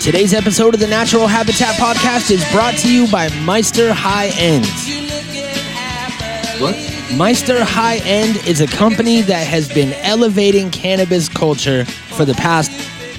Today's episode of the Natural Habitat Podcast is brought to you by Meister High End. What? Meister High End is a company that has been elevating cannabis culture for the past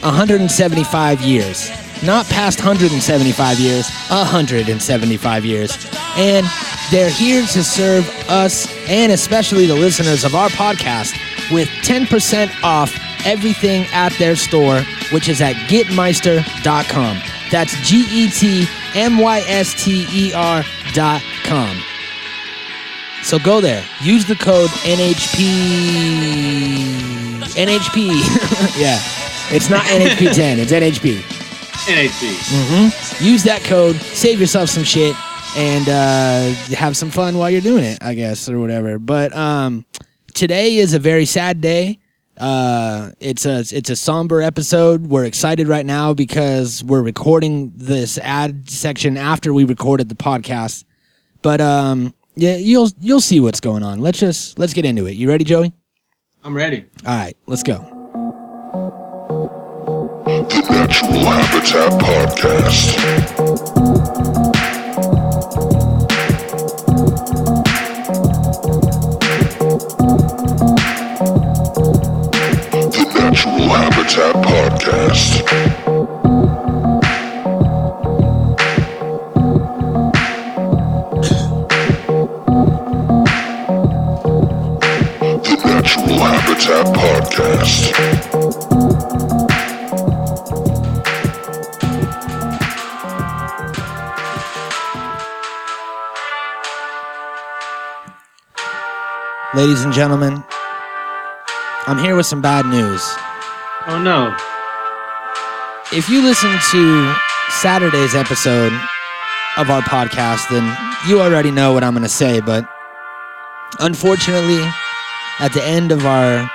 175 years. Not past 175 years, 175 years. And they're here to serve us and especially the listeners of our podcast with 10% off everything at their store, which is at getmeister.com. That's G E T M Y S T E R.com. So go there. Use the code NHP. NHP. yeah. It's not NHP10, it's NHP. NHP. Use that code, save yourself some shit, and uh, have some fun while you're doing it, I guess, or whatever. But um, today is a very sad day. Uh, it's a it's a somber episode. We're excited right now because we're recording this ad section after we recorded the podcast. But um, yeah, you'll you'll see what's going on. Let's just let's get into it. You ready, Joey? I'm ready. All right, let's go. The Natural Habitat Podcast. Gentlemen, I'm here with some bad news. Oh no. if you listen to Saturday's episode of our podcast, then you already know what I'm going to say. But unfortunately, at the end of our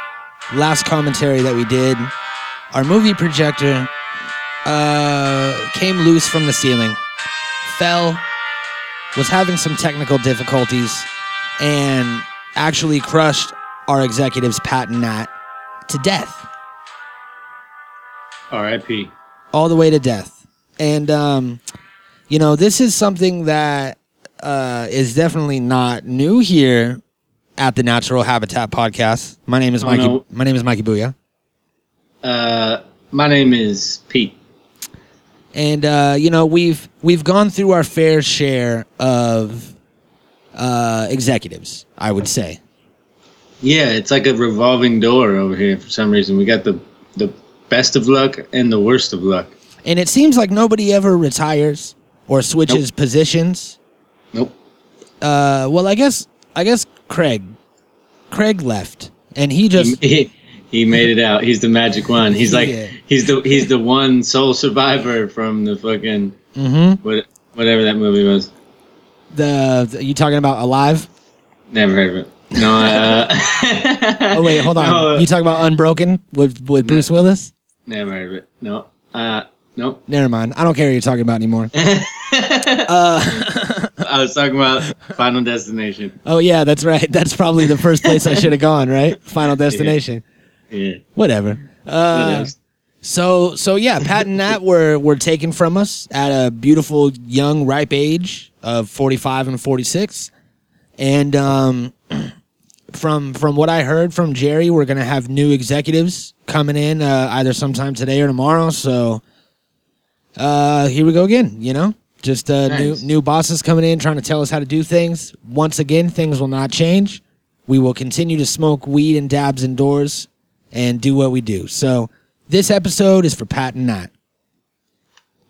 last commentary that we did, our movie projector uh, came loose from the ceiling, fell, was having some technical difficulties, and actually crushed our executive's Pat and Nat to death R.I.P. all the way to death. And um, you know, this is something that uh, is definitely not new here at the Natural Habitat Podcast. My name is Oh, Mikey. no. My name is Mikey Booyah, Uh, my name is Pete. and uh, you know we've we've gone through our fair share of uh, executives. I would say. Yeah, it's like a revolving door over here for some reason. We got the the best of luck and the worst of luck. And it seems like nobody ever retires or switches positions. Nope. Uh, well, I guess I guess Craig, Craig left, and he just He, he made it out. He's the magic one. He's like Yeah. he's the he's the one sole survivor from the fucking Mhm. what whatever that movie was. The, the you talking about alive? Never heard of it. No. Uh, Oh wait, hold on. No, you talking about Unbroken with with Bruce Willis? never heard of it. No. Uh, nope. Never mind. I don't care what you're talking about anymore. uh, I was talking about Final Destination. oh yeah, that's right. That's probably the first place I should have gone. Right, Final Destination. Yeah. Whatever. Uh, so so yeah, Pat and Nat were were taken from us at a beautiful young ripe age of 45 and 46, and um, from from what I heard from Jerry, we're gonna have new executives coming in uh, either sometime today or tomorrow. So uh, here we go again. You know, just uh, Nice. new new bosses coming in trying to tell us how to do things. Once again, things will not change. We will continue to smoke weed and dabs indoors and do what we do. So this episode is for Pat and Nat.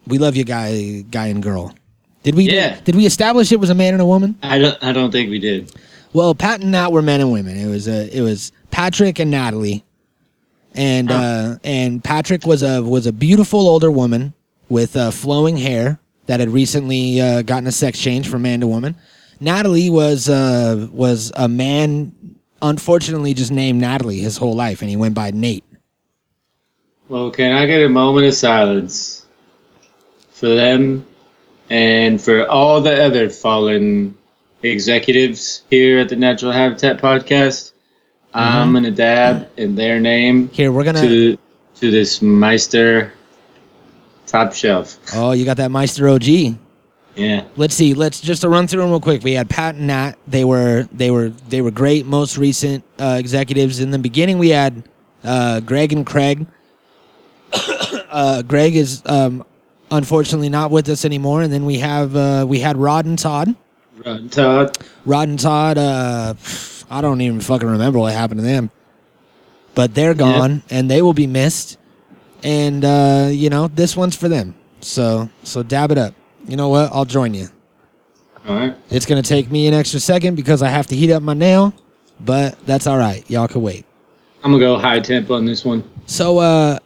We love you, guy, guy and girl. Did we? Yeah. Did we establish it was a man and a woman? I don't. I don't think we did. Well, Pat and Nat were men and women. It was a. It was Patrick and Natalie, and uh, and Patrick was a was a beautiful older woman with uh, flowing hair that had recently uh, gotten a sex change from man to woman. Natalie was uh, was a man, unfortunately, just named Natalie his whole life, and he went by Nate. Well, can I get a moment of silence for them and for all the other fallen executives here at the Natural Habitat Podcast? I'm gonna dab in their name Here, we're gonna. to to this Meister top shelf. Oh, you got that Meister OG. Yeah. Let's see. Let's just to run through them real quick. We had Pat and Nat. They were they were they were great. Most recent uh, executives in the beginning. We had uh, Greg and Craig. uh, Greg is um, unfortunately not with us anymore. And then we have uh, we had Rod and Todd. Rod and Todd. Rod and Todd. Uh, I don't even fucking remember what happened to them. But they're gone, and they will be missed. And uh, you know this one's for them. So so dab it up. You know what? I'll join you. All right. It's gonna take me an extra second because I have to heat up my nail, but that's all right. Y'all can wait. I'm gonna go high temp on this one. So uh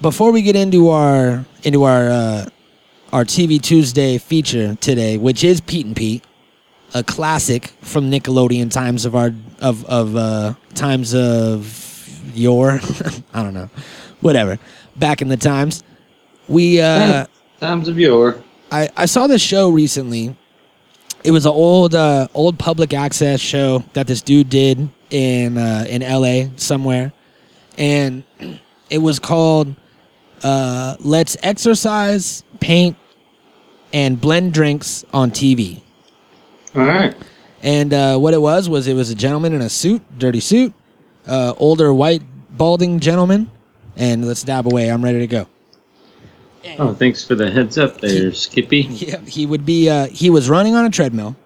before we get into our into our uh our TV Tuesday feature today, which is Pete and Pete, a classic from Nickelodeon times of our of of uh times of your I don't know. Whatever. Back in the times. We uh Times of yore. I, I saw this show recently. It was an old uh, old public access show that this dude did in uh, in L.A. somewhere, and it was called uh, "Let's Exercise, Paint, and Blend Drinks on TV." All right. And uh, what it was was it was a gentleman in a suit, dirty suit, uh, older white balding gentleman, and let's dab away. I'm ready to go. Oh, thanks for the heads up there, Skippy. Yeah, he would be. Uh, he was running on a treadmill.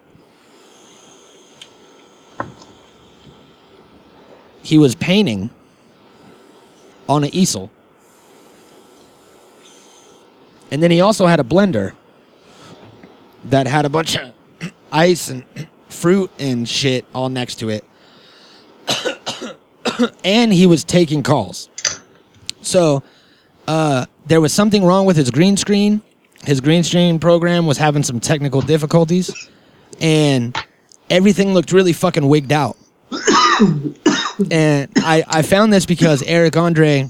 He was painting on an easel, and then he also had a blender that had a bunch of ice and fruit and shit all next to it, and he was taking calls. So uh, there was something wrong with his green screen. His green screen program was having some technical difficulties, and everything looked really fucking wigged out. and I, I found this because Eric Andre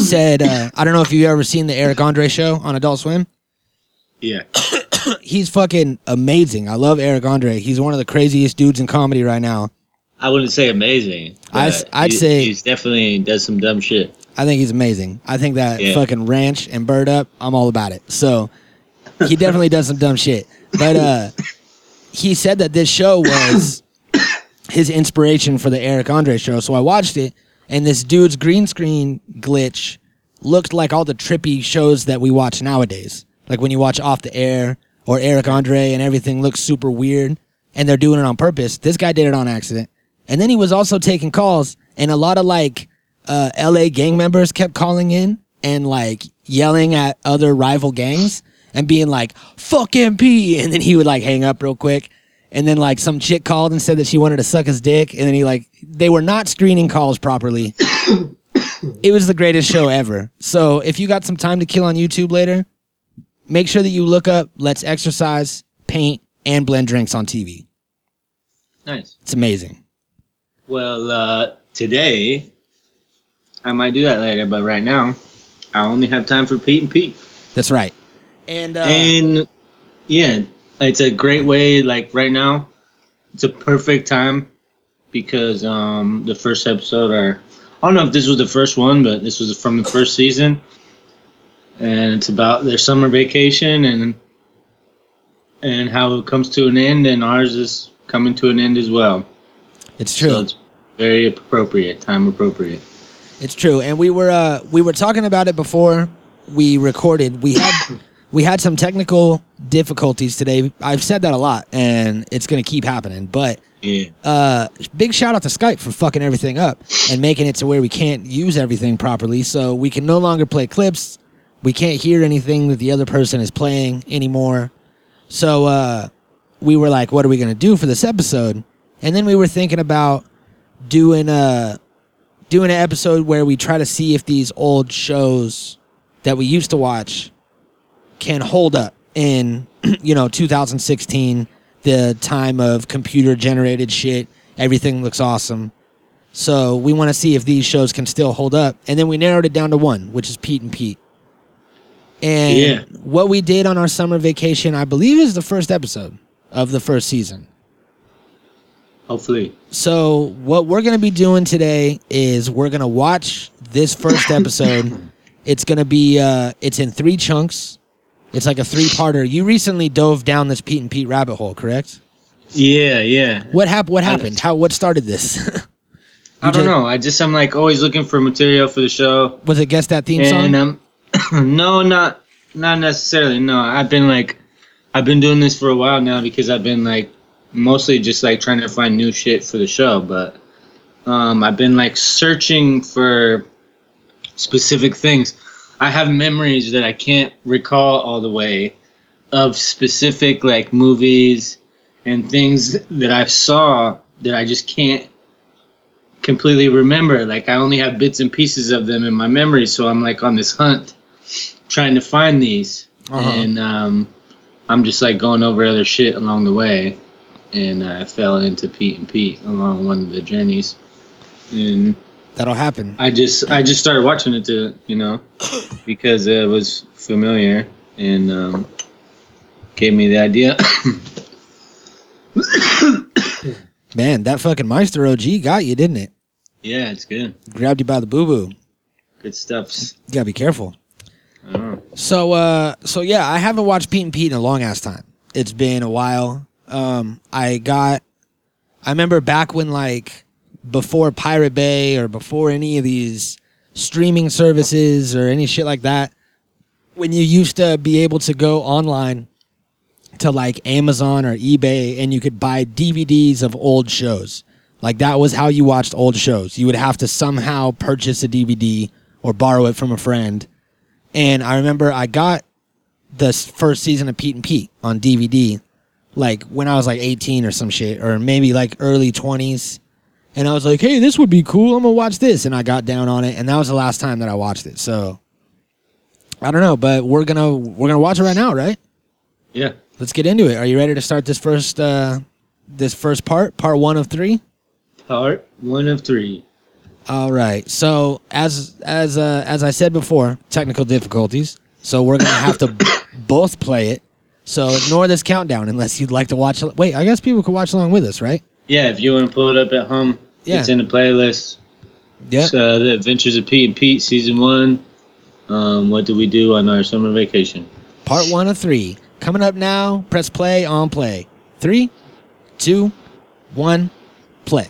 said, uh, I don't know if you've ever seen the Eric Andre show on Adult Swim. Yeah. He's fucking amazing. I love Eric Andre. He's one of the craziest dudes in comedy right now. I wouldn't say amazing. I'd- but I'd he- say- he's definitely does some dumb shit. I think he's amazing. I think that Yeah. fucking ranch and bird up, I'm all about it. So he definitely does some dumb shit. But uh he said that this show was his inspiration for the Eric Andre show. So I watched it and this dude's green screen glitch looked like all the trippy shows that we watch nowadays. Like when you watch Off the Air or Eric Andre and everything looks super weird and they're doing it on purpose. This guy did it on accident. And then he was also taking calls and a lot of like uh, LA gang members kept calling in and like yelling at other rival gangs and being like, fuck MP. And then he would like hang up real quick. And then like some chick called and said that she wanted to suck his dick. And then he like, they were not screening calls properly. it was the greatest show ever. So if you got some time to kill on YouTube later, make sure that you look up Let's Exercise, Paint, and Blend Drinks on TV. Nice. It's amazing. Well, uh, today I might do that later, but right now I only have time for Pete and Pete. That's right. And, uh, and yeah, it's a great way. Like right now, it's a perfect time because um, the first episode, or I don't know if this was the first one, but this was from the first season, and it's about their summer vacation and and how it comes to an end, and ours is coming to an end as well. it's true. So it's very appropriate, time appropriate. It's true, and we were uh, we were talking about it before we recorded. We had we had some technical difficulties today. I've said that a lot, and it's going to keep happening. But Yeah. uh, big shout out to Skype for fucking everything up and making it to where we can't use everything properly. So we can no longer play clips. We can't hear anything that the other person is playing anymore. So uh, we were like, what are we going to do for this episode? And then we were thinking about doing a doing an episode where we try to see if these old shows that we used to watch can hold up in you know 2016 the time of computer generated shit everything looks awesome so we want to see if these shows can still hold up and then we narrowed it down to one which is pete and pete and Yeah. what we did on our summer vacation i believe is the first episode of the first season Hopefully. so what we're gonna be doing today is we're gonna watch this first episode, It's gonna be uh, it's in three chunks. It's like a three-parter. You recently dove down this Pete and Pete rabbit hole, correct? Yeah, yeah. What happened? What happened? How? What started this? I don't know. I just I'm like always looking for material for the show, Was it guess that theme song? um, no, not not necessarily. No, I've been like, I've been doing this for a while now because I've been like mostly just like trying to find new shit for the show, but um, I've been like searching for specific things. I have memories that I can't recall all the way of specific like movies and things that I saw that I just can't completely remember. Like I only have bits and pieces of them in my memory, so I'm like on this hunt trying to find these, Uh-huh. and um, I'm just like going over other shit along the way, and I fell into Pete and Pete along one of the journeys, and That'll happen. I just I just started watching it to you know because it was familiar and um, gave me the idea. Man, that fucking Meister OG got you, didn't it? yeah, it's good. Grabbed you by the boo boo. Good stuff. You gotta be careful. I don't know. So, uh, so yeah, I haven't watched Pete and Pete in a long ass time. It's been a while. Um, I got, I remember back when like before Pirate Bay or before any of these streaming services or any shit like that, when you used to be able to go online to like Amazon or eBay and you could buy DVDs of old shows. Like that was how you watched old shows. You would have to somehow purchase a DVD or borrow it from a friend. And I remember I got the first season of Pete and Pete on DVD, like when I was like 18 or some shit, or maybe like early 20s. And I was like, hey, this would be cool. I'm gonna watch this. And I got down on it, and that was the last time that I watched it. So I don't know, but we're gonna we're gonna watch it right now, right? Yeah. Let's get into it. Are you ready to start this first uh this first part, part one of three? Part one of three. All right. So as as uh, as I said before, technical difficulties. So we're gonna have to both play it. So ignore this countdown unless you'd like to watch. Wait, I guess people could watch along with us, right? Yeah, if you want to pull it up at home, Yeah. it's in the playlist. Yeah. It's, uh, the Adventures of Pete and Pete, season one. Um, what do we do on our summer vacation? Part one of three coming up now. Press play on play. Three, two, one, play.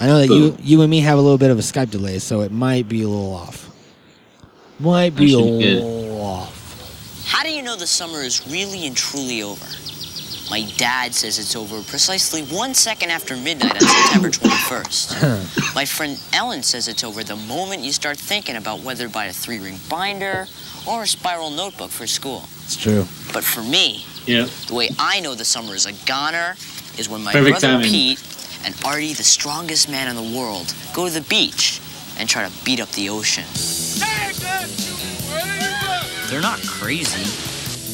I know that you Boom. you and me have a little bit of a Skype delay, so it might be a little off. Might be a should be good. little off. How do you know the summer is really and truly over? My dad says it's over precisely one second after midnight on September 21st. My friend Ellen says it's over the moment you start thinking about whether to buy a three ring binder or a spiral notebook for school. It's true. But for me, Yeah. the way I know the summer is a goner is when my Perfect brother timing. Pete and Artie, the strongest man in the world, go to the beach and try to beat up the ocean. They're not crazy,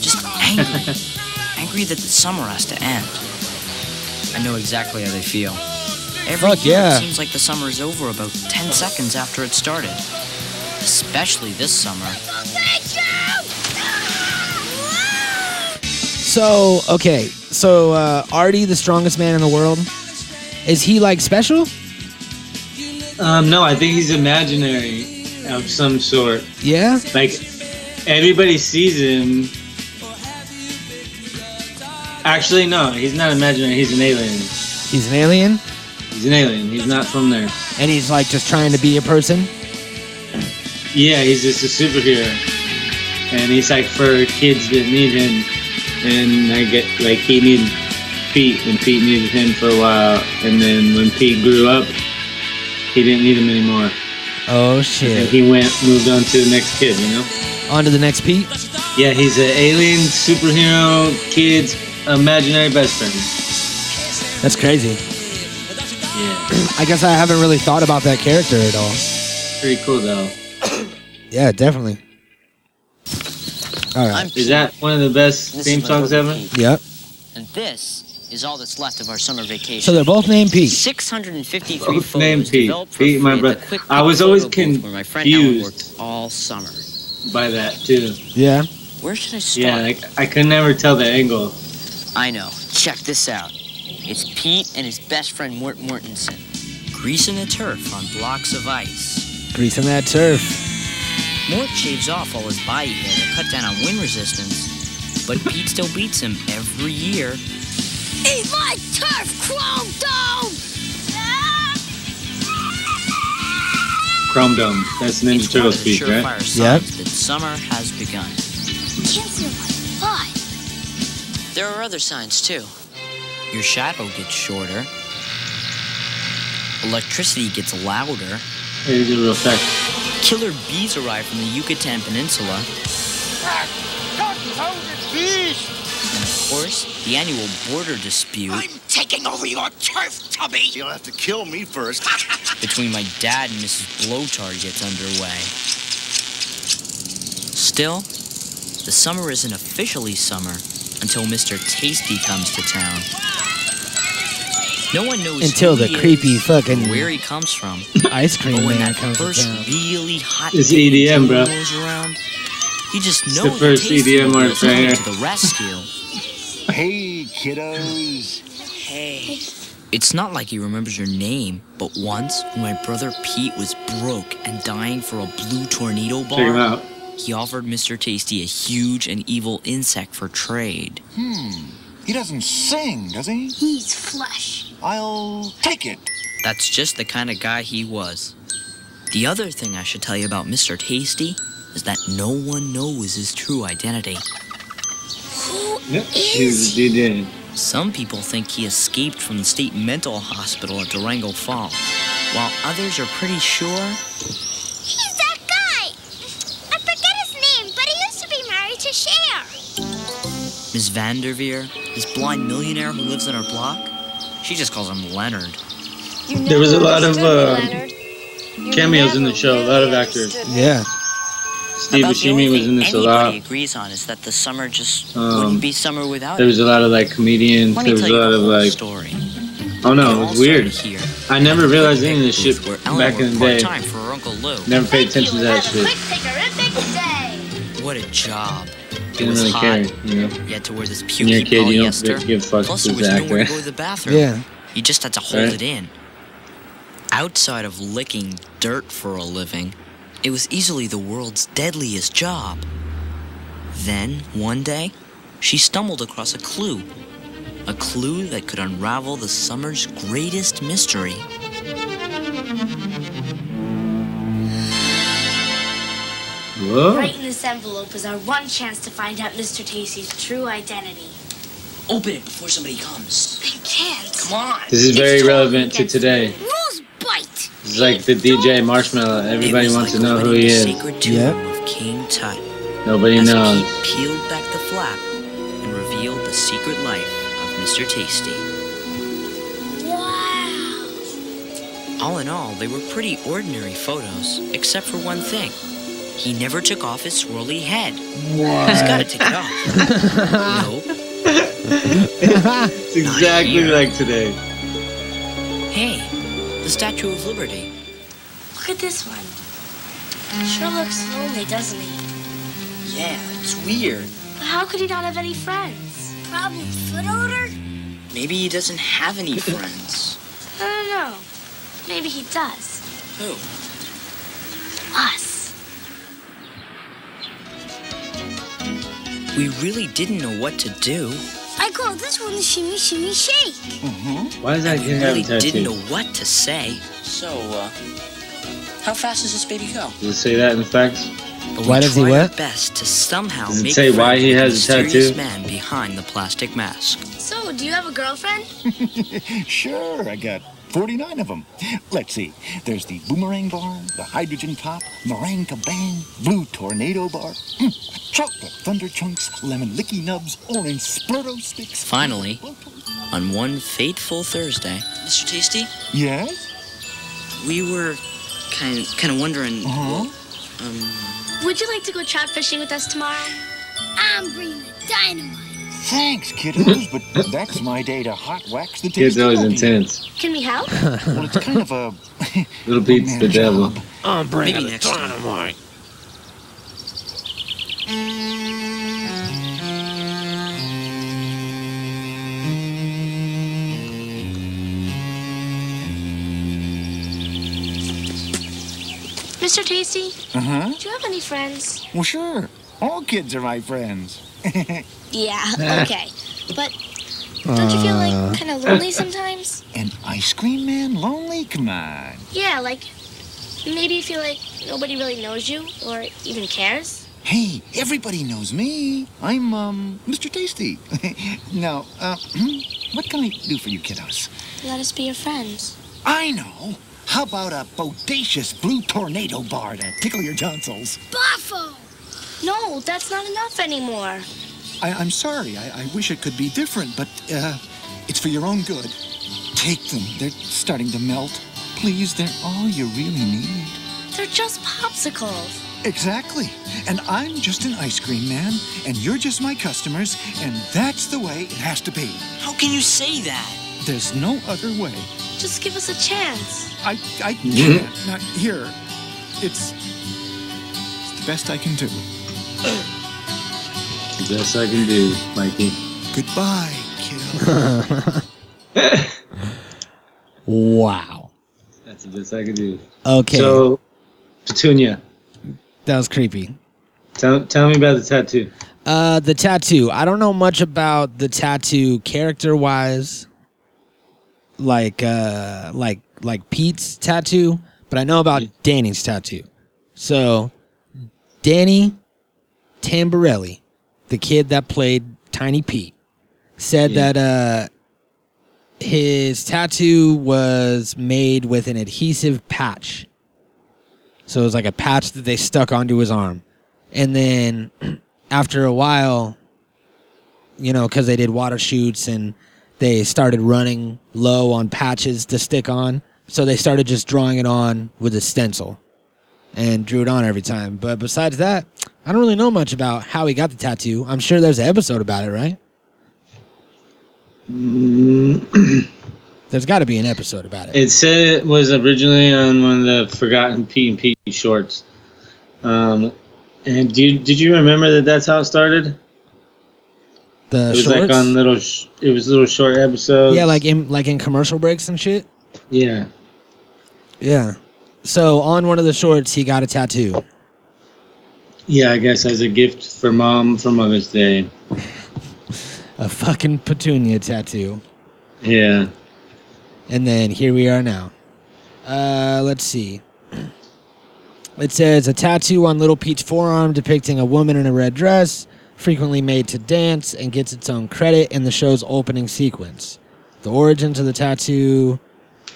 just angry. angry that the summer has to end. I know exactly how they feel. Every Fuck year yeah. it seems like the summer is over about 10 seconds after it started. Especially this summer. So okay, so uh, Artie, the strongest man in the world, is he like special? Um, no, I think he's imaginary of some sort. Yeah. Like everybody sees him. Actually, no, he's not imaginary. He's an alien. He's an alien, He's an alien. He's not from there. and he's like just trying to be a person. Yeah, he's just a superhero, and he's like for kids that need him. And I get like he needed Pete, and Pete needed him for a while. And then when Pete grew up, he didn't need him anymore, Oh and shit! he went moved on to the next kid. You know? On to the next Pete. Yeah, he's an alien superhero kid's imaginary best friend. That's crazy. Yeah, I guess I haven't really thought about that character at all. pretty cool though. Yeah, definitely. All right. Is that one of the best This theme songs ever? Pete, Yep. And this is all that's left of our summer vacation. So they're both named Pete. 653 Both photos named Pete. Pete, my brother. I was always photo booth my confused. worked all summer. By that too. Yeah. Where should I start? Yeah, like I could never tell the angle. I know. Check this out. It's Pete and his best friend Mort Mortensen. greasing the turf on blocks of ice. Greasing that turf. Mort shaves off all his body hair to cut down on wind resistance, but Pete still beats him every year. Eat my turf, Chrome Dome! Chrome Dome. That's Ninja It's one Turtle of speak, right? surefire signs Yep. that summer has begun. There are other signs too. Your shadow gets shorter. Electricity gets louder. Hey, do it real fast. Killer bees arrive from the Yucatan Peninsula. And of course, the annual border dispute I'm taking over your turf, Tubby! You'll have to kill me first. between my dad and Mrs. Blowtard gets underway. Still, the summer isn't officially summer until Mr. Tasty comes to town. No one knows Until the creepy is fucking where he comes from. ice cream But when man that comes to first town. really hot It's EDM, bro. rolls around, you just It's know the first EDM will be artist right to the rescue. hey, kiddos. Hey. It's not like he remembers your name, but once when my brother Pete was broke and dying for a blue tornado Check him bar, out. He offered Mr. Tasty a huge and evil insect for trade. Hmm. He doesn't sing, does he? He's flesh. I'll take it. That's just the kind of guy he was. The other thing I should tell you about Mr. Tasty is that no one knows his true identity. Yep. He's the DJ. Some people think he escaped from the state mental hospital at Durango Falls, while others are pretty sure Ms. Vanderveer, this blind millionaire who lives on our block, she just calls him Leonard. There was a lot of uh, cameos in the show. A lot of actors. Yeah. Steve About Buscemi was in this a anybody lot. agrees on is that the summer just Um, wouldn't be summer without There was a lot of like comedians. Let There was a lot of like. story. Oh no, It it was weird. here. I never realized any of this shit booth back in the day. part-time for Uncle Lou. Never paid attention to that shit. Day. What a job. It Didn't was really hot. care, you know. You had to wear this When you're a pukey kid, you polyester. don't give a fuck Plus, who's there was the nowhere actor. to go to the bathroom. Yeah. You just had to hold Right. it in. Outside of licking dirt for a living, it was easily the world's deadliest job. Then, one day, she stumbled across a clue. A clue that could unravel the summer's greatest mystery. Whoa. Right in this envelope is our one chance to find out Mr. Tasty's true identity. Open it before somebody comes. I can't. Come on. This is It's very totally relevant to today. Rules bite. It's like the DJ Marshmello. Everybody wants like to know who he is. Yep. of King Tut. Nobody as knows. Pete peeled back the flap and revealed the secret life of Mr. Tasty. Wow. All in all, they were pretty ordinary photos, except for one thing. He never took off his swirly head. He's gotta take it off. nope. It's exactly like today. Hey, the Statue of Liberty. Look at this one. Sure looks lonely, doesn't he? Yeah, it's weird. But how could he not have any friends? Probably foot odor? Maybe he doesn't have any friends. I don't know. Maybe he does. Who? Us. We really didn't know what to do. I call this one the shimmy shimmy shake. Mhm. Why does that We kid have a really didn't know what to say. So, uh, how fast does this baby go? Does it say that in the facts? But Why we does he tried our what? best to somehow Does it make say why he the has a tattoo? man behind the plastic mask. So, do you have a girlfriend? Sure, I got 49 of them. Let's see. There's the boomerang bar, the hydrogen pop, meringue kabang, blue tornado bar, mm, chocolate thunder chunks, lemon licky nubs, orange splurto sticks. Finally, on one fateful Thursday, Mr. Tasty, Yes? we were kind of, kind of wondering. Uh-huh. Um, Would you like to go trout fishing with us tomorrow? I'm bringing the dynamite. Thanks, kiddos, but that's my day to hot wax the Kid's tasty always intense. Can we help? Well, it's kind of a Little Pete's the devil. job. I'm bringing Maybe next time. dynamite. Mr. Tasty, Uh huh. do you have any friends? Well, sure. All kids are my friends. Yeah, okay. But don't you feel Uh. like kind of lonely sometimes? An ice cream man lonely? Come on. Yeah, like maybe you feel like nobody really knows you or even cares? Hey, everybody knows me. I'm, um, Mr. Tasty. now, uh, what can I do for you kiddos? Let us be your friends. I know. How about a bodacious blue tornado bar to tickle your tonsils? Buffo! No, that's not enough anymore. I, I'm sorry. I, I wish it could be different, but uh, it's for your own good. Take them. They're starting to melt. Please, they're all you really need. They're just popsicles. Exactly. And I'm just an ice cream man, and you're just my customers, and that's the way it has to be. How can you say that? There's no other way. Just give us a chance. I, I can't. Not here. It's, it's the best I can do. The best I can do, Mikey. Goodbye, kiddo. Wow. That's the best I can do. Okay, So, Petunia, that was creepy. tell, tell me about the tattoo. Uh, the tattoo. I don't know much about the tattoo character wise, like uh, like like Pete's tattoo, but I know about Danny's tattoo. So, Danny Tamborelli, the kid that played Tiny Pete, said Yeah. that uh, his tattoo was made with an adhesive patch. So it was like a patch that they stuck onto his arm, and then after a while, you know, because they did water shoots and they started running low on patches to stick on. So they started just drawing it on with a stencil and drew it on every time. But besides that, I don't really know much about how he got the tattoo. I'm sure there's an episode about it, right? there's got to be an episode about it. It said it was originally on one of the Forgotten P and P shorts. Um, and do you, did you remember that that's how it started? The It was shorts? like on little. Sh- it was little short episodes. yeah, like in like in commercial breaks and shit. yeah. Yeah. So on one of the shorts, he got a tattoo. Yeah, I guess as a gift for mom for Mother's Day. A fucking petunia tattoo. Yeah. And then here we are now. Uh, let's see. It says a tattoo on Little Pete's forearm depicting a woman in a red dress, frequently made to dance, and gets its own credit in the show's opening sequence. The origins of the tattoo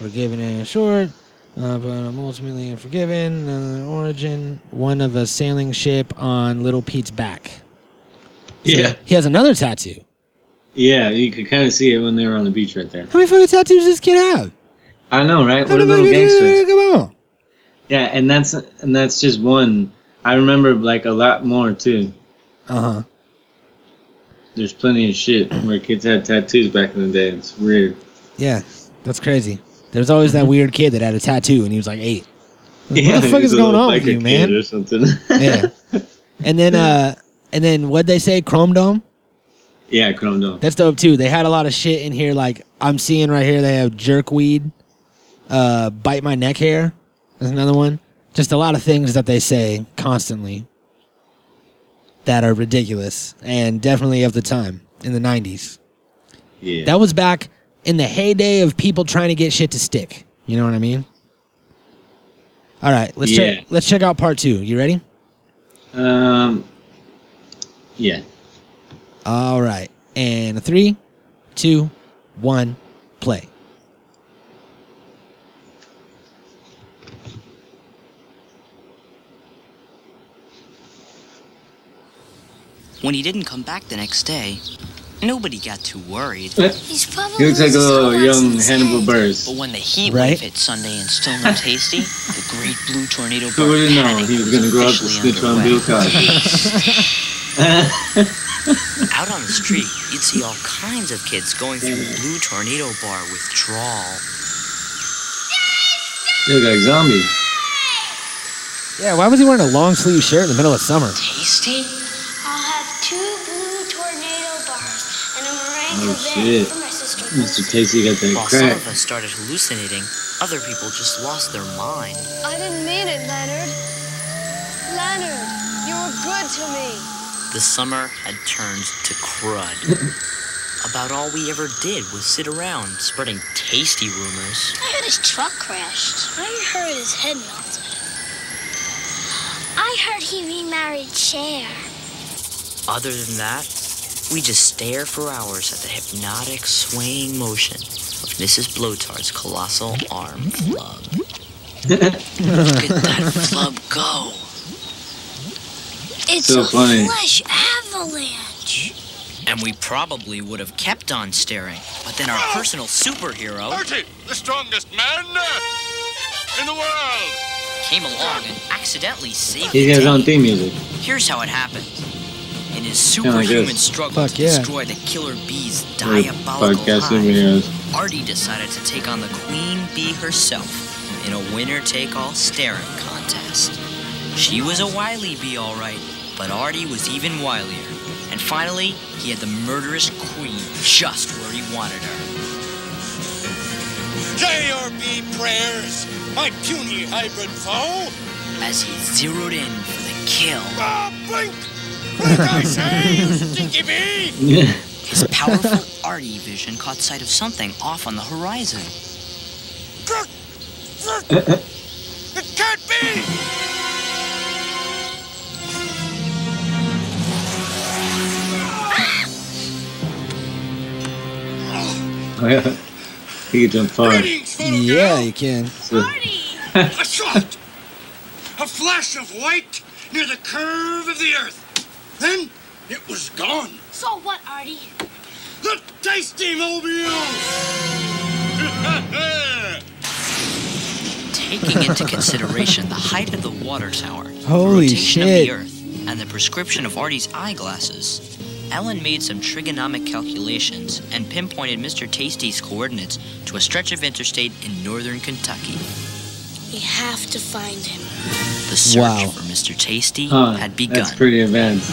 were given in a short, uh, but I'm ultimately unforgiven. Uh, origin one of a sailing ship on Little Pete's back. Yeah. He has another tattoo. Yeah, you could kind of see it when they were on the beach right there. How many fucking tattoos does this kid have? I know, right? What a little gangsters. Come on. Yeah, and that's and that's just one. I remember like a lot more too. Uh huh. There's plenty of shit where kids had tattoos back in the day. It's weird. Yeah, that's crazy. There's always that weird kid that had a tattoo and he was like eight. What the fuck is going little on with you, man? Or something. Yeah. And then uh and then what'd they say? Chrome Dome? yeah, Chrome Dome. That's dope too. They had a lot of shit in here like I'm seeing right here they have jerkweed, uh bite my neck hair. There's another one. Just a lot of things that they say constantly that are ridiculous and definitely of the time in the 90s. Yeah. That was back in the heyday of people trying to get shit to stick. You know what I mean? All right, let's Yeah. check. Let's check out part two. You ready? um. Yeah. All right, and three, two, one, play. When he didn't come back the next day, nobody got too worried. He's probably He looks like a little young Hannibal head. Buress. But when the heat Right. wave hit Sunday and still no tasty, the great blue tornado Who would have known panic he was was going to grow up to officially snitch on. Bill Cosby? Out on the street, you'd see all kinds of kids going through the blue tornado bar withdrawal. They look like zombies. Yeah, why was he wearing a long sleeve shirt in the middle of summer? Tasty? I'll have two Oh, shit. for my sister. Mr. Casey got that While some crack. of us started hallucinating, Other people just lost their mind. I didn't mean it, Leonard. Leonard, you were good to me. The summer had turned to crud. About all we ever did was sit around spreading tasty rumors. I heard his truck crashed. I heard his head melted. I heard he remarried Cher. Other than that, we just stare for hours at the hypnotic swaying motion of Mrs. Blowtard's colossal arm flub. Look at that flub go. It's So a funny. flesh avalanche. And we probably would have kept on staring, but then our personal superhero Artie, the strongest man in the world. came along and accidentally saved He the has his own theme music. Here's how it happened. In his superhuman this. struggle Fuck to yeah. destroy the killer bee's diabolical podcast hive. Artie decided to take on the queen bee herself in a winner-take-all staring contest. She was a wily bee, all right, but Artie was even wilier. And finally, he had the murderous queen just where he wanted her. Say your bee prayers, my puny hybrid foe. As he zeroed in for the kill, Ah, blink! Blink, I say, you stinky bee! his powerful Artie vision caught sight of something off on the horizon. Uh, uh. It can't be! Oh, yeah. He can jump far. Yeah, girl. you can. So, I saw! A flash of white near the curve of the earth. Then it was gone. So what, Artie? The tasty mobile! Taking into consideration the height of the water tower, the Holy rotation of the Earth, and the prescription of Artie's eyeglasses, Ellen made some trigonomic calculations and pinpointed Mr. Tasty's coordinates to a stretch of interstate in northern Kentucky. We have to find him. The search Wow. for Mr. Tasty huh, had begun. that's pretty advanced.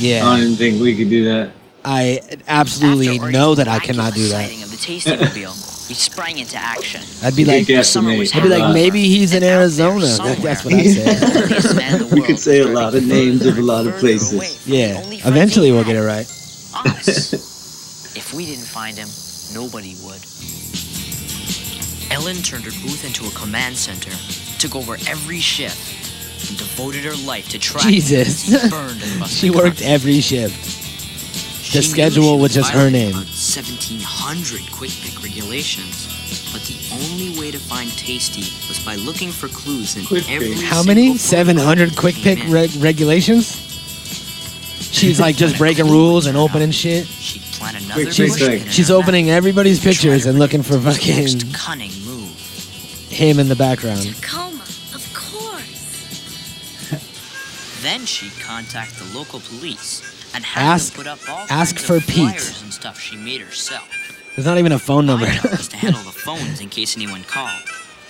Yeah. I Yeah. don't think we could do that. I absolutely After know that I cannot do that. sighting of the Tasty Mobile, he sprang into action. I'd be like, could guess summer me. was I'd be like, maybe he's in And out there Arizona. That, that's what I said. the loneliest man in the We could say a lot of names of a lot of places. away from the Yeah. Eventually we'll get it right. Us. if we didn't find him, nobody would. Ellen turned her booth into a command center, took over every shift, and devoted her life to tracking him Jesus. burned She worked every shift. The knew schedule she was just her name. 1,700 quick pick regulations, but the only way to find Tasty was by looking for clues in Quick every How many? 700 quick pick Amen. reg- regulations? She's like just breaking rules and opening shit. She'd plan another Quick She's, push Pick. pin in she's opening everybody's pictures and looking for predict the fucking cunning move. Him in the background. Tacoma, of course. Then she'd contact the local police and have Ask- them put up all ask kinds for of Pete. flyers and stuff she made herself. There's not even a phone number. My job was to handle the phones in case anyone called,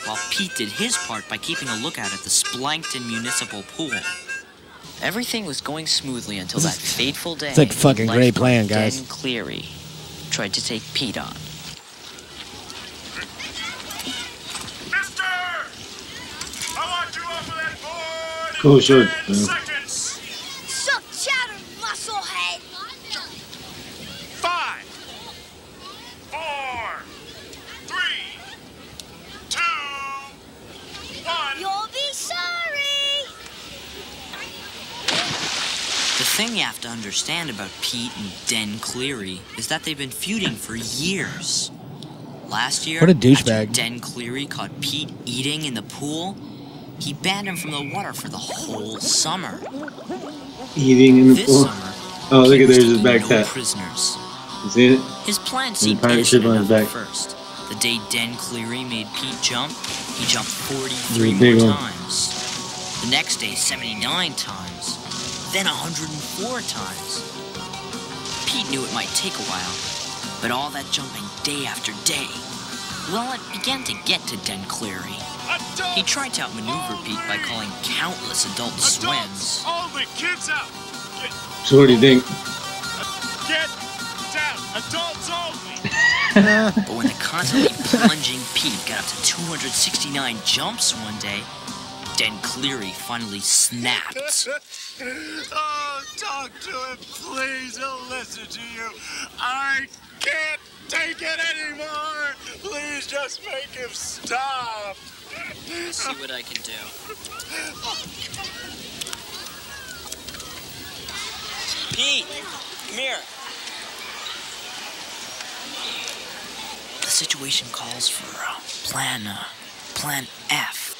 while Pete did his part by keeping a lookout at the Splankton Municipal Pool. Everything was going smoothly until that fateful day. it's like fucking when great plan, guys. Den Cleary tried to take Pete on. Mister! I want you off of that board in Cool shirt, 10 man. seconds. Suck chatter, musclehead. Five, four, three, two, one. You'll be sorry. The thing you have to understand about Pete and Den Cleary is that they've been feuding for years. Last year, What a douchebag. Den Cleary caught Pete eating in the pool, he banned him from the water for the whole summer. Eating in the This pool. summer, Oh, look at there's his back no prisoners. You see it? His plan seemed ship on his back. first. The day Den Cleary made Pete jump, he jumped 43 Yeah, big more one. times. The next day, 79 times. Then 104 times. Pete knew it might take a while, but all that jumping day after day, well, it began to get to Den Cleary. Adults He tried to outmaneuver Pete by calling countless adult swims. Adults only. Kids out. Get, So what do you think? get down. Adults only. But when the constantly plunging Pete got up to 269 jumps one day. Den Cleary finally snapped. oh, talk to him, please. He'll listen to you. I can't take it anymore. Please just make him stop. See what I can do. Pete, come here. The situation calls for uh, plan, uh, plan F.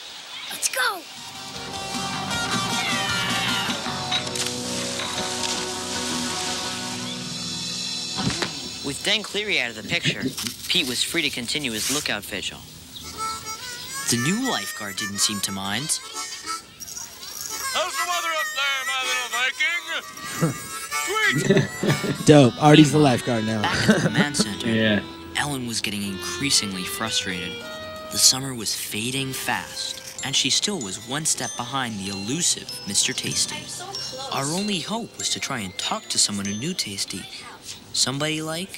Let's go. With Den Cleary out of the picture, Pete was free to continue his lookout vigil. The new lifeguard didn't seem to mind. How's the weather up there, my little Viking? Sweet. Dope. Artie's the lifeguard now. Back at the command center, Yeah. Ellen was getting increasingly frustrated. The summer was fading fast, and she still was one step behind the elusive Mr. Tasty. Our only hope was to try and talk to someone who knew Tasty. Somebody like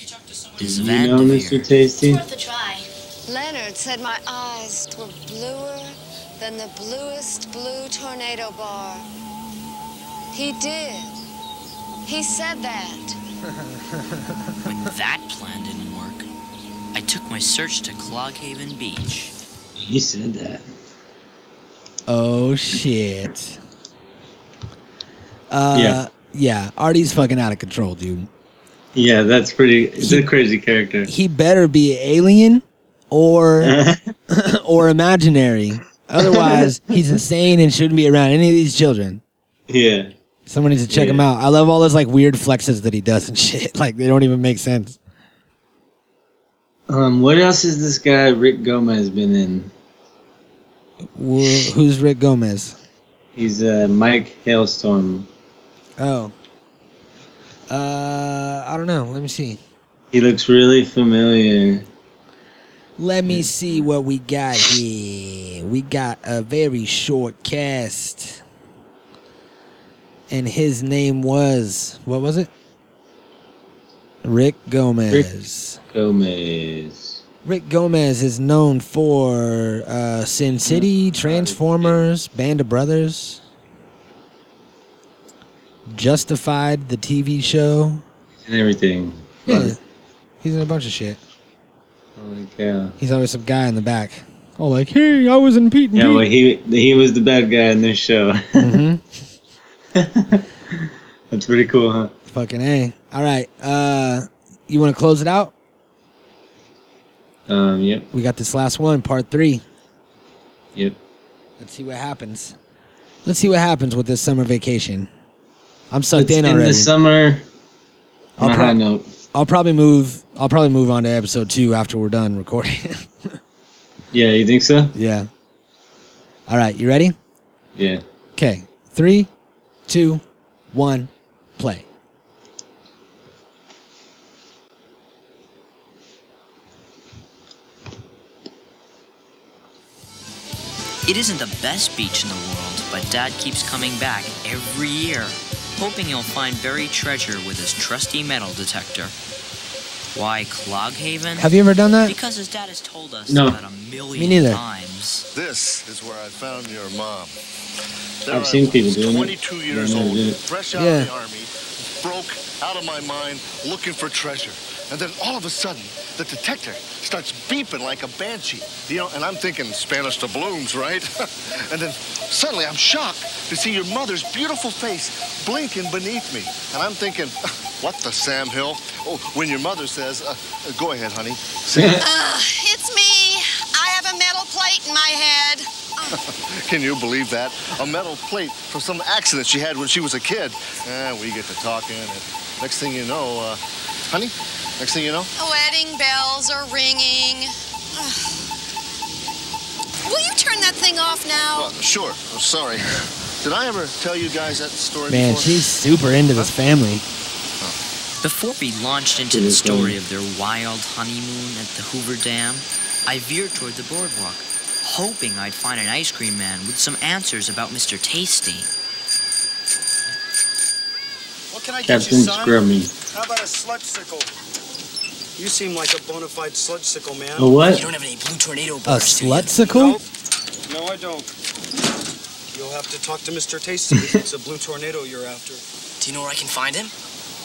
this You know, Mr. Tasty? Worth a try. Leonard said my eyes were bluer than the bluest blue tornado bar. He did. He said that. When that plan didn't work, I took my search to Cloghaven Beach. He said that. Oh shit. Uh, Yeah. yeah. Artie's fucking out of control, dude. Yeah, that's pretty. It's a crazy character. He better be alien or or imaginary. Otherwise, he's insane and shouldn't be around any of these children. yeah. Someone needs to check him out. I love all those like weird flexes that he does and shit. Like they don't even make sense. Um, what else has this guy Rick Gomez been in? Wh- Who's Rick Gomez? He's uh, Mike Hellstrom. Oh. Uh, I don't know. Let me see. He looks really familiar. Let me see what we got here. We got a very short cast. And his name was what was it? Rick Gomez. Gomez. Rick Gomez is known for uh, Sin City, Transformers, Band of Brothers, Justified, the TV show. And everything. Yeah, he's in a bunch of shit. Holy cow. He's always some guy in the back. Oh, like, hey, I was in Pete and Yeah, Pete. well, he he was the bad guy in this show. hmm That's pretty cool, huh? Fucking A. All right. Uh, you want to close it out? Um, yep, We got this last one, part three. yep. Let's see what happens. Let's see what happens with this summer vacation. I'm sucked Let's in end already. the summer I'll, on a high note. I'll probably move. I'll probably move on to episode two after we're done recording. Yeah, you think so? yeah. All right. You ready? Yeah. Okay. Three, two, one, play. It isn't the best beach in the world, but Dad keeps coming back every year, hoping he'll find buried treasure with his trusty metal detector. Why Cloghaven? Have you ever done that? Because his dad has told us No. about a million Me neither. times. This is where I found your mom. I've seen people doing it. 22 years old, fresh out Yeah. of the army, broke out of my mind, looking for treasure. And then all of a sudden, the detector starts beeping like a banshee. You know, and I'm thinking Spanish doubloons, right? and then suddenly I'm shocked to see your mother's beautiful face blinking beneath me. And I'm thinking, what the Sam Hill? Oh, when your mother says, uh, uh, go ahead, honey. Uh, it's me. I have a metal plate in my head. Can you believe that? A metal plate from some accident she had when she was a kid. And we get to talking, and next thing you know, uh, honey, next thing you know, Wedding bells are ringing. Will you turn that thing off now? uh, sure, I'm sorry. Did I ever tell you guys that story Man, before? she's super into this family. Before we launched into the story of their wild honeymoon at the Hoover Dam, I veered toward the boardwalk, hoping I'd find an ice cream man with some answers about Mr. Tasty. What can I get Captain you, son? Scrummy. How about a sludgesicle? You seem like a bona fide sludgesicle man. A what? You don't have any blue tornado A bars, do you? No, I don't. You'll have to talk to Mr. Tasty if it's a blue tornado you're after. Do you know where I can find him?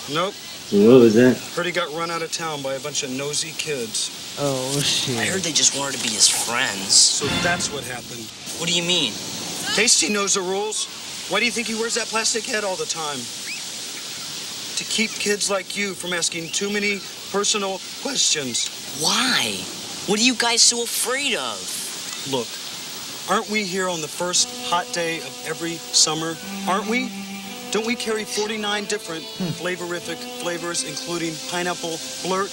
Nope. What was that? Heard he got run out of town by a bunch of nosy kids. Oh shit. I heard they just wanted to be his friends. So that's what happened. What do you mean? Tasty knows the rules. Why do you think he wears that plastic head all the time? To keep kids like you from asking too many personal questions. Why? What are you guys so afraid of? Look, aren't we here on the first hot day of every summer? Aren't we? Don't we carry 49 different hmm. flavorific flavors, including pineapple flirt?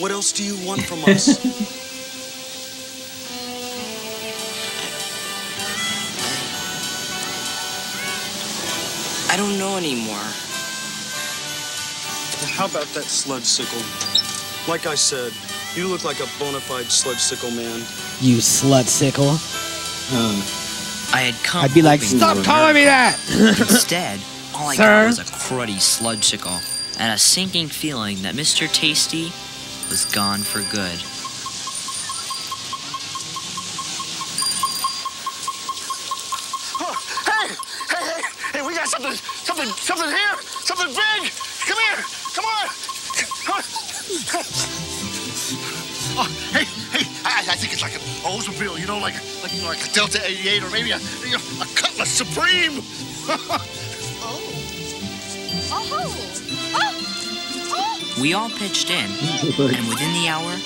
What else do you want from us? I don't know anymore. Well, how about that sludge sickle? Like I said, you look like a bona fide sludge sickle man. You slut sickle. Hmm. I had come. I'd be like, stop for a calling me that. Instead, all I Sir? got was a cruddy sludgesicle and a sinking feeling that Mr. Tasty was gone for good. Hey, hey, hey, hey, we got something, something, something here, something big. Come on. Come on. Oh, hey, hey, I, I think it's like an Oldsmobile, you know, like, like, you know, like a Delta 88 or maybe a, you know, a Cutlass Supreme. Oh. Oh. Oh. We all pitched in, and within the hour,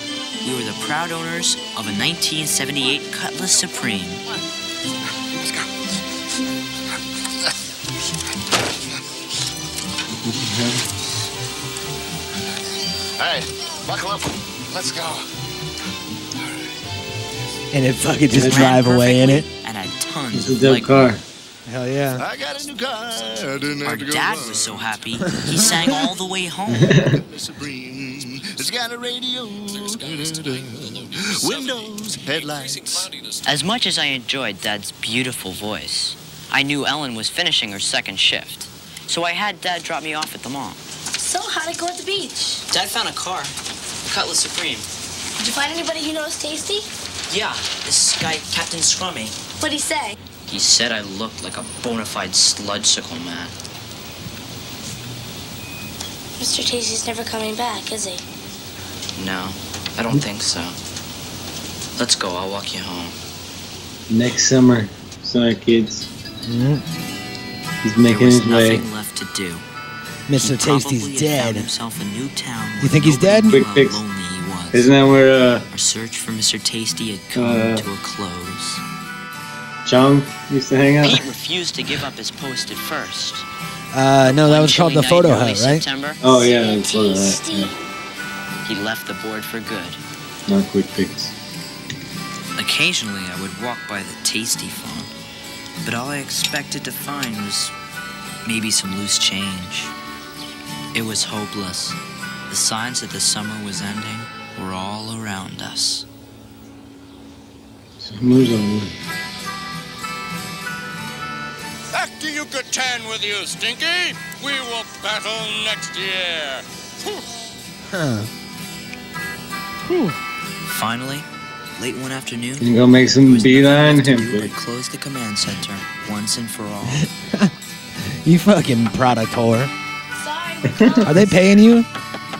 we were the proud owners of a 1978 Cutlass Supreme. Let's go. Hey, buckle up. Let's go. And it fucking just drive away in it. perfectly And had tons It's a of dope leg car. Hell yeah. I got a new car. I didn't Our have to go dad far. was so happy, he sang all the way home. It's got a radio. Windows, headlights. As much as I enjoyed Dad's beautiful voice, I knew Ellen was finishing her second shift. So I had Dad drop me off at the mall. So, how'd it go at the beach? Dad found a car, Cutlass Supreme. Did you find anybody who knows Tasty? Yeah, this guy, Captain Scrummy. What'd he say? He said I looked like a bona fide sludgesicle man. Mr. Tasty's never coming back, is he? No, I don't think so. Let's go, I'll walk you home. Next summer. Sorry, kids. Mm. He's There making was his way. nothing left to do. Mr. He Tasty's probably had found dead. himself a new town You think he's dead? Quick how fix. lonely he was. Isn't that where uh, Our search for Mr. Tasty had come Uh, to a close. Chong used to hang out? Pete refused to give up his post at first. Uh, no, that was called the photo night hut, right? September, Oh yeah, it's for that. Tasty. Yeah. he left the board for good. Not quick fix. Occasionally, I would walk by the Tasty phone, but all I expected to find was maybe some loose change. It was hopeless. The signs that the summer was ending were all around us. Moves on. Back to Yucatan with you, Stinky. We will battle next year. Huh. Finally, late one afternoon, You go make some was nothing beeline left to him do close the command center once and for all. You fucking product whore. Sorry, Are they paying you?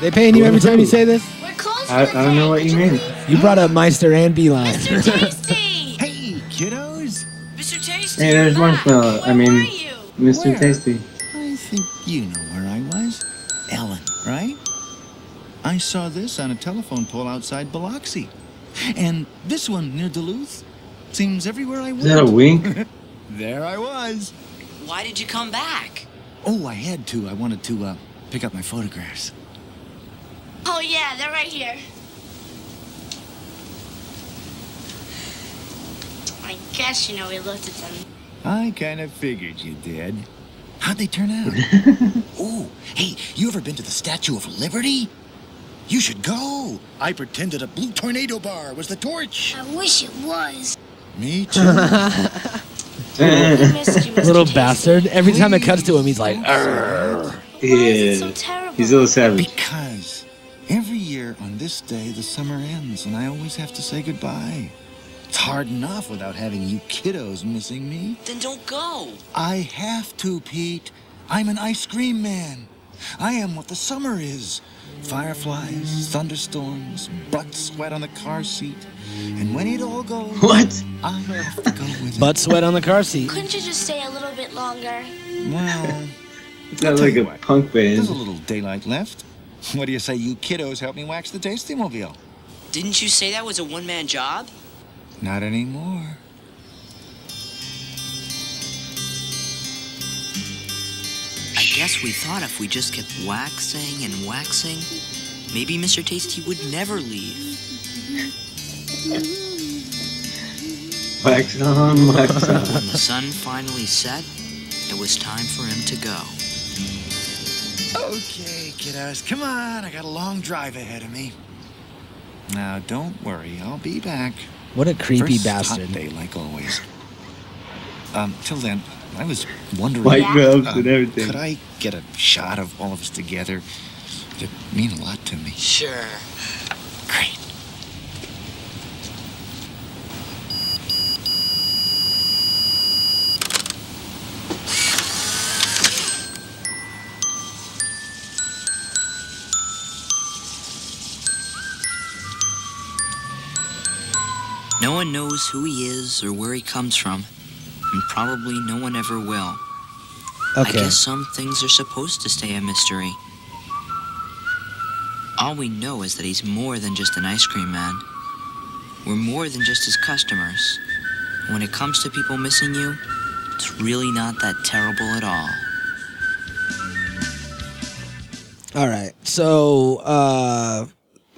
They paying you every time you say this? we're closed I, I don't know what you mean. You brought up Meister and Beeline. Mr. Tasty! Hey, kiddos. Mr. Tasty! Hey, there's Marshmello. I mean. Mr. Where? Tasty. I think you know where I was. Ellen, right? I saw this on a telephone pole outside Biloxi. And this one near Duluth. Seems everywhere I went. Is that a wink? There I was. Why did you come back? Oh, I had to. I wanted to uh, pick up my photographs. Oh, yeah, they're right here. I guess you know we looked at them. I kind of figured you did. How'd they turn out? oh, hey, you ever been to the Statue of Liberty? You should go. I pretended a blue tornado bar was the torch. I wish it was. Me too. We missed you, Mr. Little bastard. Every time it cuts to him, he's like, "Arr." Why is it so terrible? He's a little savage. because every year on this day, the summer ends, and I always have to say goodbye. It's hard enough without having you kiddos missing me. Then don't go. I have to, Pete. I'm an ice cream man. I am what the summer is. Fireflies, thunderstorms, butt sweat on the car seat. And when it all goes, What? I have to go with it. Butt sweat on the car seat. Couldn't you just stay a little bit longer? Well, It's got I'll tell like a what. punk there's a little daylight left. What do you say you kiddos help me wax the tasty mobile? Didn't you say that was a one man job? Not anymore. I guess we thought if we just kept waxing and waxing, maybe Mr. Tasty would never leave. Wax on, wax on. When the sun finally set, it was time for him to go. Okay, kiddos, come on. I got a long drive ahead of me. Now, don't worry. I'll be back. What a creepy First bastard. Hot day, like always. Um, till then, I was wondering. White gloves uh, and everything. Could I get a shot of all of us together? It'd mean a lot to me. Sure. Great. Knows who he is or where he comes from, and probably no one ever will. I guess some things are supposed to stay a mystery. All we know is that he's more than just an ice cream man. We're more than just his customers. When it comes to people missing you, it's really not that terrible at all. All right. So, uh,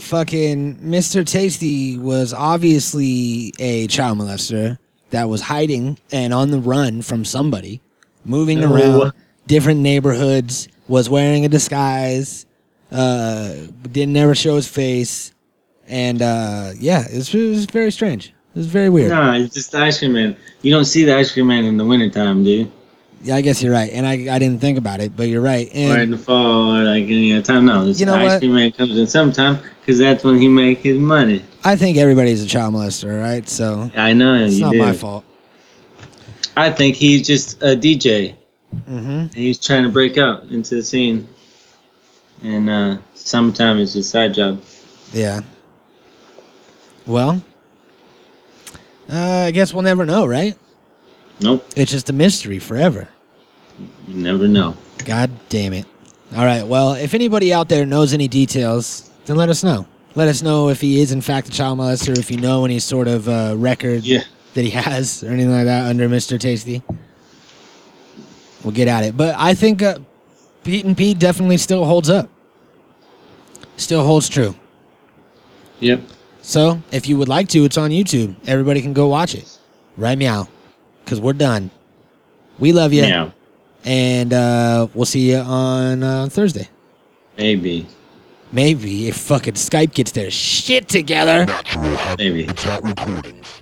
fucking Mr. Tasty was obviously a child molester that was hiding and on the run from somebody, moving No. around different neighborhoods, was wearing a disguise, uh, didn't ever show his face. And, uh, yeah, it was, it was very strange. It was very weird. Nah, it's just the ice cream man. You don't see the ice cream man in the wintertime, dude. Yeah, I guess you're right. And I, I didn't think about it, but you're right. And or in the fall, or like any other time. No, this You know ice what? cream man comes in sometime because that's when he make his money. I think everybody's a child molester, right? So I know it's not my fault. I think he's just a DJ. Mm-hmm. He's trying to break out into the scene, and uh, summertime is his side job. Yeah. Well, uh, I guess we'll never know, right? Nope, It's just a mystery forever. you never know. God damn it. All right. Well, if anybody out there knows any details, then let us know. Let us know if he is in fact a child molester, if you know any sort of uh, record Yeah. that he has or anything like that under Mr. Tasty. We'll get at it. But I think uh, Pete and Pete definitely still holds up. Still holds true. Yep. So if you would like to, it's on YouTube. Everybody can go watch it. Right meow. Because we're done. We love you. Yeah. And uh, we'll see you on uh, Thursday. Maybe. Maybe if fucking Skype gets their shit together. Natural Maybe. Habitat Recordings.